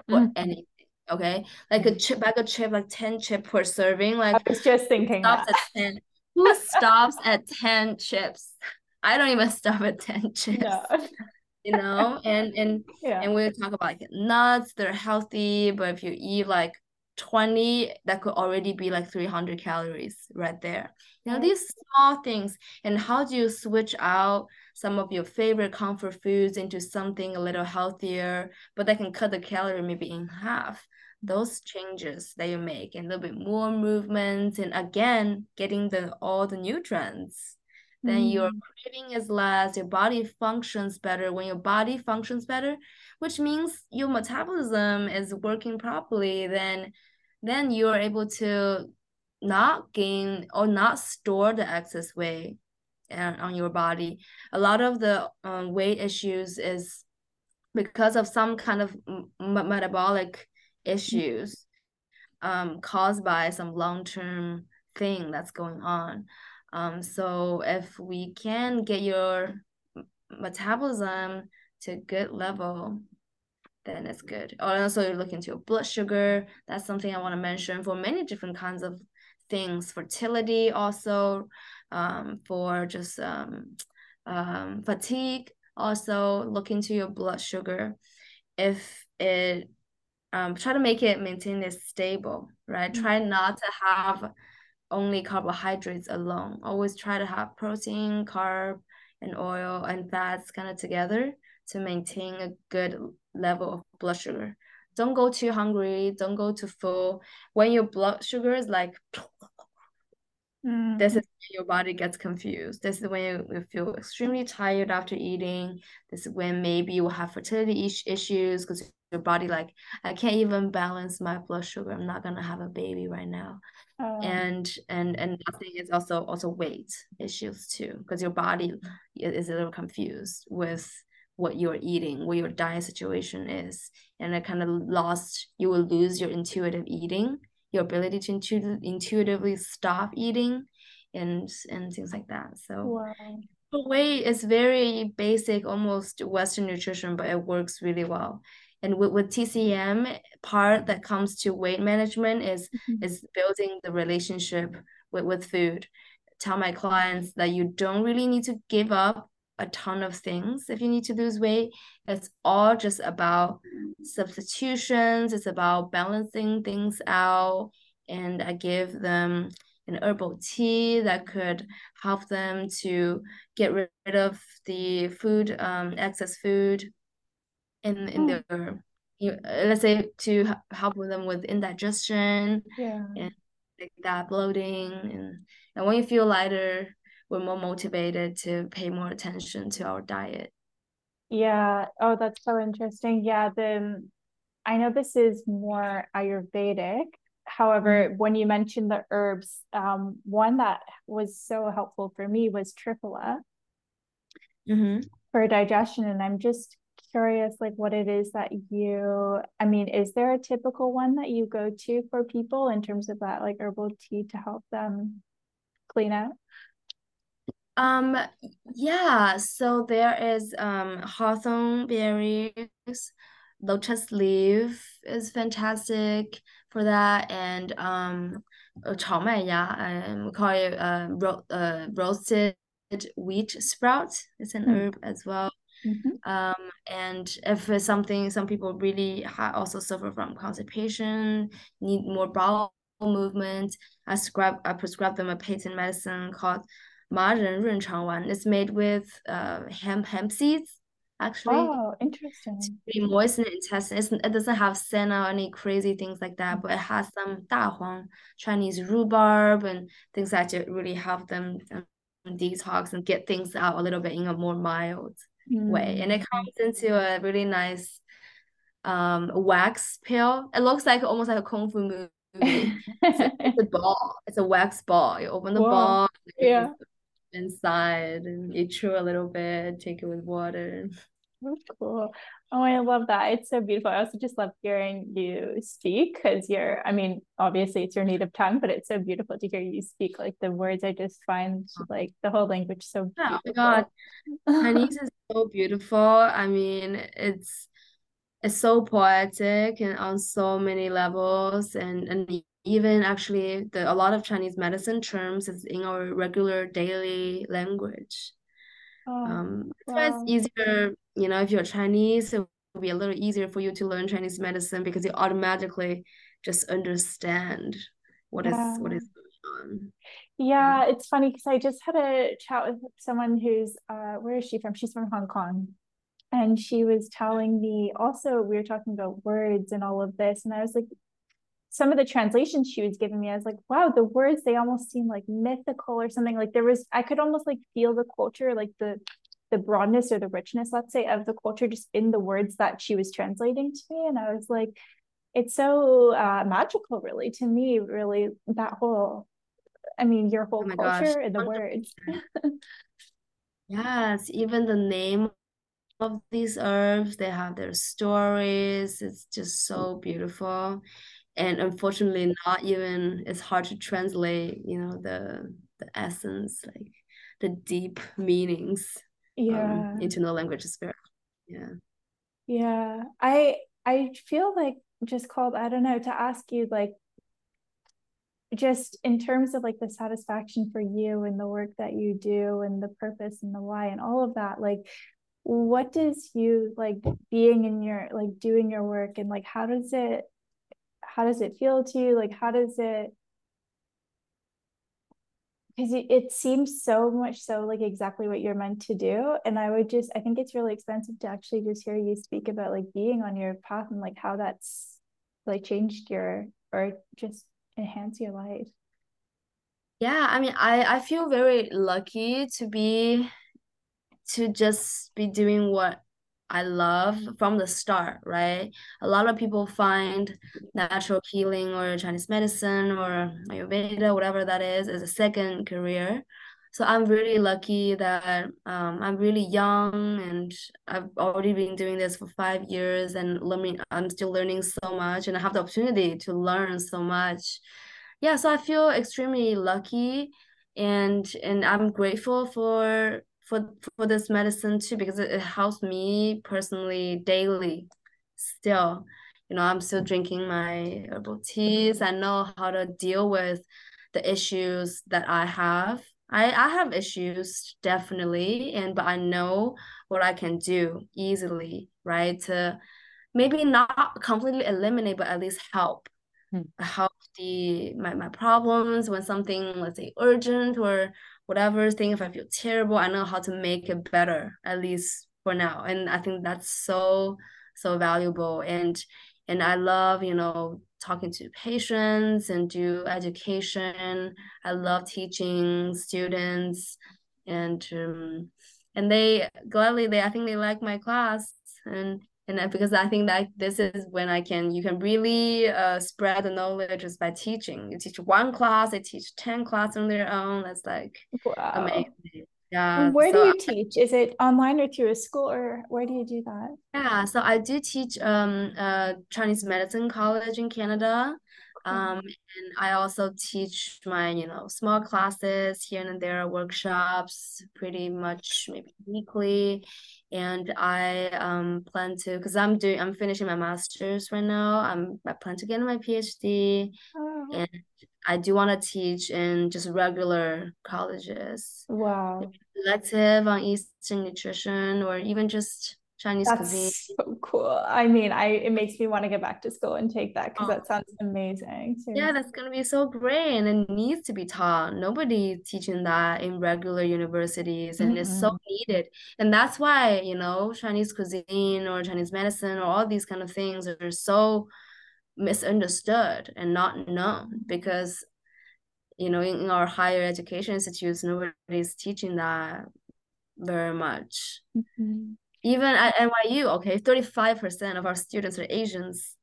for mm. anything okay like a chip bag of chip like 10 chip per serving like i was just thinking stops that. at 10 who stops at 10 chips i don't even stop at 10 chips no. you know and and yeah. and we talk about like nuts they're healthy but if you eat like 20 that could already be like 300 calories right there you know these small things and how do you switch out some of your favorite comfort foods into something a little healthier but that can cut the calorie maybe in half. Those changes that you make and a little bit more movement and again getting the all the nutrients. Then mm. your craving is less your body functions better. When your body functions better which means your metabolism is working properly then then you are able to not gain or not store the excess weight on your body. A lot of the um, weight issues is because of some kind of metabolic issues um, caused by some long-term thing that's going on. Um, so if we can get your metabolism to good level, then it's good. Also you look into your blood sugar. That's something I want to mention for many different kinds of things. Fertility also, um, for just um, um, fatigue. Also look into your blood sugar. If it um, try to make it maintain it stable, right? Mm-hmm. Try not to have only carbohydrates alone. Always try to have protein, carb, and oil and fats kind of together to maintain a good level of blood sugar. Don't go too hungry, don't go too full. When your blood sugar is like mm. this is when your body gets confused. This is when you, you feel extremely tired after eating. This is when maybe you will have fertility issues because your body like I can't even balance my blood sugar. I'm not gonna have a baby right now. Oh. And and and think it's also also weight issues too because your body is a little confused with what you're eating, what your diet situation is. And it kind of lost, you will lose your intuitive eating, your ability to intu- intuitively stop eating and and things like that. So wow. the way is very basic, almost Western nutrition, but it works really well. And with, with TCM, part that comes to weight management is mm-hmm. is building the relationship with, with food. Tell my clients that you don't really need to give up a ton of things if you need to lose weight. It's all just about substitutions, it's about balancing things out. And I give them an herbal tea that could help them to get rid of the food, um, excess food in, in mm. their, you, let's say, to help them with indigestion yeah. and like that bloating. And, and when you feel lighter, we're more motivated to pay more attention to our diet. Yeah. Oh, that's so interesting. Yeah. The I know this is more Ayurvedic. However, mm-hmm. when you mentioned the herbs, um, one that was so helpful for me was triphala mm-hmm. for digestion. And I'm just curious, like what it is that you, I mean, is there a typical one that you go to for people in terms of that, like herbal tea to help them clean out? Um, yeah, so there is um hawthorn berries, lotus leaf is fantastic for that, and um uh, 炒麦芽, um, we call it uh, ro uh, roasted wheat sprout. It's an mm. herb as well. Mm-hmm. Um, and if it's something, some people really also suffer from constipation, need more bowel movement. I prescribe I prescribe them a patent medicine called 麻仁润肠丸. It's made with uh, hemp hemp seeds. Actually, oh, interesting. To moisten the intestine. It's, it doesn't have senna or any crazy things like that, but it has some 大黄, Chinese rhubarb, and things that really help them um, detox and get things out a little bit in a more mild mm. way. And it mm. comes into a really nice um wax pill. It looks like almost like a kung fu movie. it's, a, it's, a, ball. It's a wax ball. You open the Whoa. ball. Yeah. Inside and you chew a little bit, take it with water. That's cool. Oh, I love that. It's so beautiful. I also just love hearing you speak because you're, I mean, obviously it's your native tongue, but it's so beautiful to hear you speak. Like the words, I just find like the whole language so beautiful. Oh my God. Chinese is so beautiful. I mean, it's it's so poetic and on so many levels and and even actually the a lot of Chinese medicine terms is in our regular daily language. Oh, um, wow. it's easier, you know, if you're Chinese, it will be a little easier for you to learn Chinese medicine because you automatically just understand what yeah. is what is going on. Yeah, it's funny because I just had a chat with someone who's uh where is she from? She's from Hong Kong. And she was telling me also we were talking about words and all of this. And I was like, some of the translations she was giving me, I was like, wow, the words they almost seem like mythical or something. Like there was I could almost like feel the culture, like the the broadness or the richness, let's say, of the culture just in the words that she was translating to me. And I was like, it's so uh, magical, really, to me, really, that whole, I mean, your whole oh culture gosh. and the words. yes, even the name of these herbs, they have their stories. It's just so beautiful. And unfortunately, not even, it's hard to translate, you know, the the essence, like the deep meanings um, yeah. um, into no language is very yeah. Yeah. I i feel like just called i don't know to ask you like just in terms of like the satisfaction for you and the work that you do and the purpose and the why and all of that like what does you like being in your like doing your work and like how does it how does it feel to you? Like how does it because it, seems so much so like exactly what you're meant to do and i would just i think it's really expensive to actually just hear you speak about like being on your path and like how that's like changed your or just enhance your life. Yeah i mean i i feel very lucky to be to just be doing what I love from the start, right? A lot of people find natural healing or Chinese medicine or Ayurveda, whatever that is, as a second career. So I'm really lucky that um, I'm really young and I've already been doing this for five years and learning. I'm still learning so much and I have the opportunity to learn so much. Yeah, so I feel extremely lucky and and I'm grateful for for for this medicine too because it, it helps me personally daily still. You know i'm still drinking my herbal teas. I know how to deal with the issues that i have. I i have issues definitely and but i know what i can do easily right to maybe not completely eliminate but at least help. Hmm. help the my, my problems when something let's say urgent or whatever thing if i feel terrible i know how to make it better at least for now. And i think that's so so valuable. And and i love you know talking to patients and do education. I love teaching students. And um, and they gladly they i think they like my class. And and because I think that this is when I can you can really uh, spread the knowledge just by teaching. You teach one class, they teach ten classes on their own. That's like wow. amazing. Yeah. Where so do you teach? Is it online or through a school, or where do you do that? Yeah, so I do teach um uh Chinese medicine college in Canada. Um, and I also teach my, you know, small classes here and there, workshops, pretty much maybe weekly and I um plan to because I'm doing I'm finishing my master's right now. I'm I plan to get my PhD, oh. and I do want to teach in just regular colleges. Wow. Elective on Eastern nutrition or even just Chinese That's cuisine. so cool. I mean, I it makes me want to get back to school and take that because Oh. that sounds amazing. Yeah, that's gonna be so great, and it needs to be taught. Nobody teaching that in regular universities, and it's so needed. And that's why, you know, Chinese cuisine or Chinese medicine or all these kind of things are so misunderstood and not known because, you know, in, in our higher education institutes, nobody's teaching that very much. Mhm. Even at NYU, okay, 35% of our students are Asians.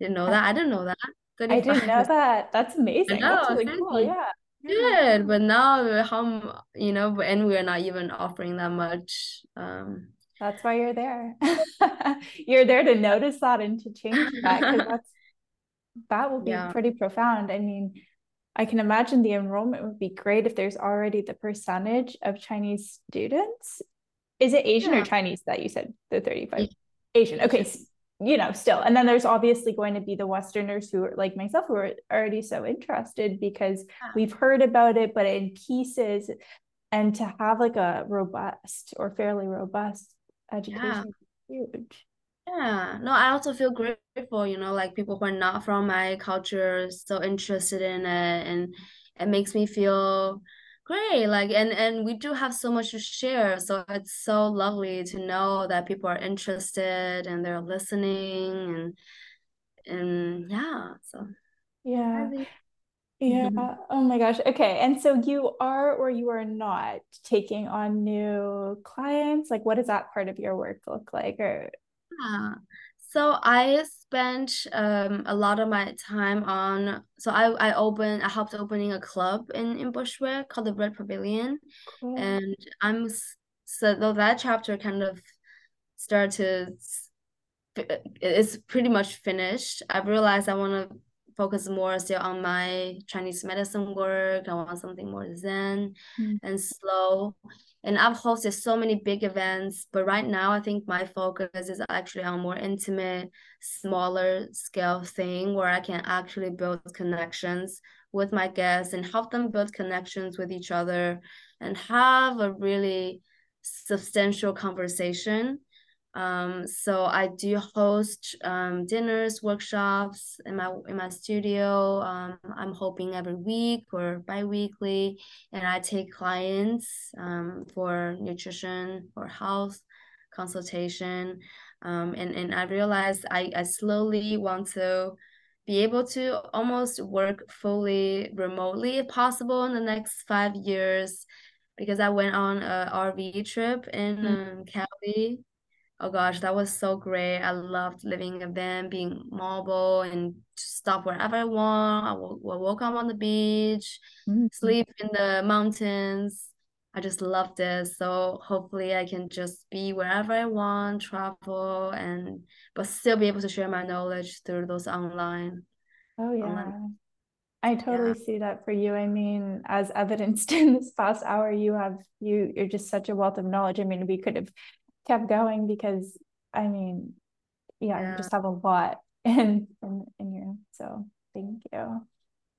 Didn't know that. I didn't know that. 35. I didn't know that. That's amazing. That's really cool. Yeah. Good, but now how you know, and we're not even offering that much. Um, That's why you're there. You're there to notice that and to change that because that's that will be yeah, pretty profound. I mean, I can imagine the enrollment would be great if there's already the percentage of Chinese students. Is it Asian or Chinese that you said the 35? Asian, Asian. Okay, you know, still. And then there's obviously going to be the Westerners who are like myself who are already so interested because Yeah, we've heard about it, but in pieces, and to have like a robust or fairly robust yeah, education is huge. yeah. No, I also feel grateful, you know, like people who are not from my culture so interested in it, and it makes me feel great. Like, and and we do have so much to share, so it's so lovely to know that people are interested and they're listening, and and yeah, so Yeah. Yeah. Mm-hmm. Oh my gosh. Okay. And so you are or you are not taking on new clients? Like, what does that part of your work look like? Or Yeah. So I spent um a lot of my time on so I I opened I helped opening a club in in Bushwick called the Red Pavilion cool. and I'm so though that chapter kind of started to it's pretty much finished. I've realized I want to focus more still on my Chinese medicine work. I want something more zen Mm, and slow. And I've hosted so many big events, but right now I think my focus is actually on more intimate, smaller scale thing where I can actually build connections with my guests and help them build connections with each other and have a really substantial conversation. Um, so I do host um, dinners, workshops in my in my studio. Um, I'm hoping every week or bi-weekly, and I take clients um, for nutrition or health consultation. Um, and and I realized I I slowly want to be able to almost work fully remotely if possible in the next five years because I went on a RV trip in mm, um, Cali Oh gosh, that was so great. I loved living in a van, being mobile and stop wherever I want. I will, will walk up on the beach, mm. sleep in the mountains. I just loved it. So hopefully I can just be wherever I want, travel and but still be able to share my knowledge through those online Oh online. yeah. I Yeah. totally see that for you. I mean, as evidenced in this past hour, you have you you're just such a wealth of knowledge. I mean, we could have kept going because I mean, yeah, you Yeah. just have a lot in in, in you. So thank you.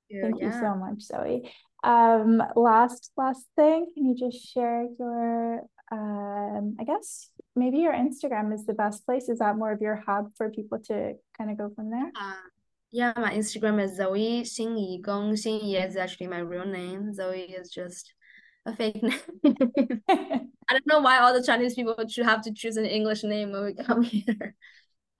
Yeah. Thank you so much, Zoey. Um, last last thing, can you just share your um, I guess maybe your Instagram is the best place. Is that more of your hub for people to kind of go from there? Uh, yeah, my Instagram is Zoey Xinyi Gong. Xinyi is actually my real name. Zoey is just a fake name. I don't know why all the Chinese people should have to choose an English name when we come here.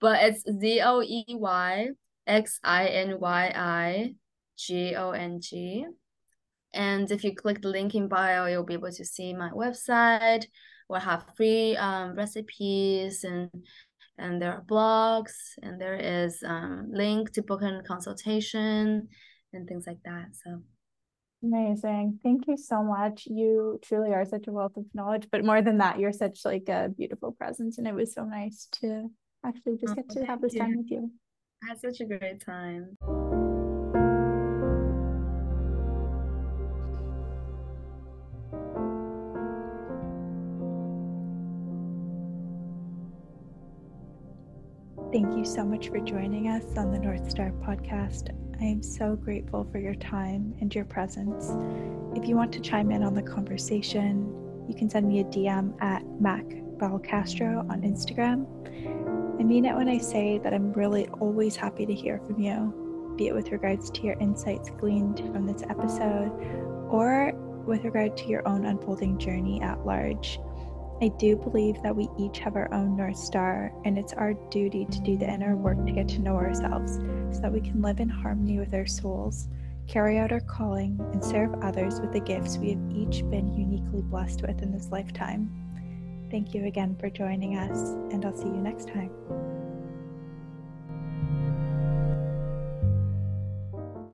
But it's Z O E Y X I N Y I G O N G. And if you click the link in bio, you'll be able to see my website. We'll have free um, recipes and and there are blogs and there is um, link to book a consultation and things like that. So Amazing. Thank you so much. You truly are such a wealth of knowledge, but more than that, you're such like a beautiful presence. And it was so nice to actually just oh, get to have this you. time with you. I had such a great time. So much for joining us on the North Star podcast. I am so grateful for your time and your presence. If you want to chime in on the conversation, you can send me a DM at Mack Belcastro on Instagram. I mean it when I say that I'm really always happy to hear from you, be it with regards to your insights gleaned from this episode or with regard to your own unfolding journey at large. I do believe that we each have our own North Star, and it's our duty to do the inner work to get to know ourselves so that we can live in harmony with our souls, carry out our calling, and serve others with the gifts we have each been uniquely blessed with in this lifetime. Thank you again for joining us, and I'll see you next time.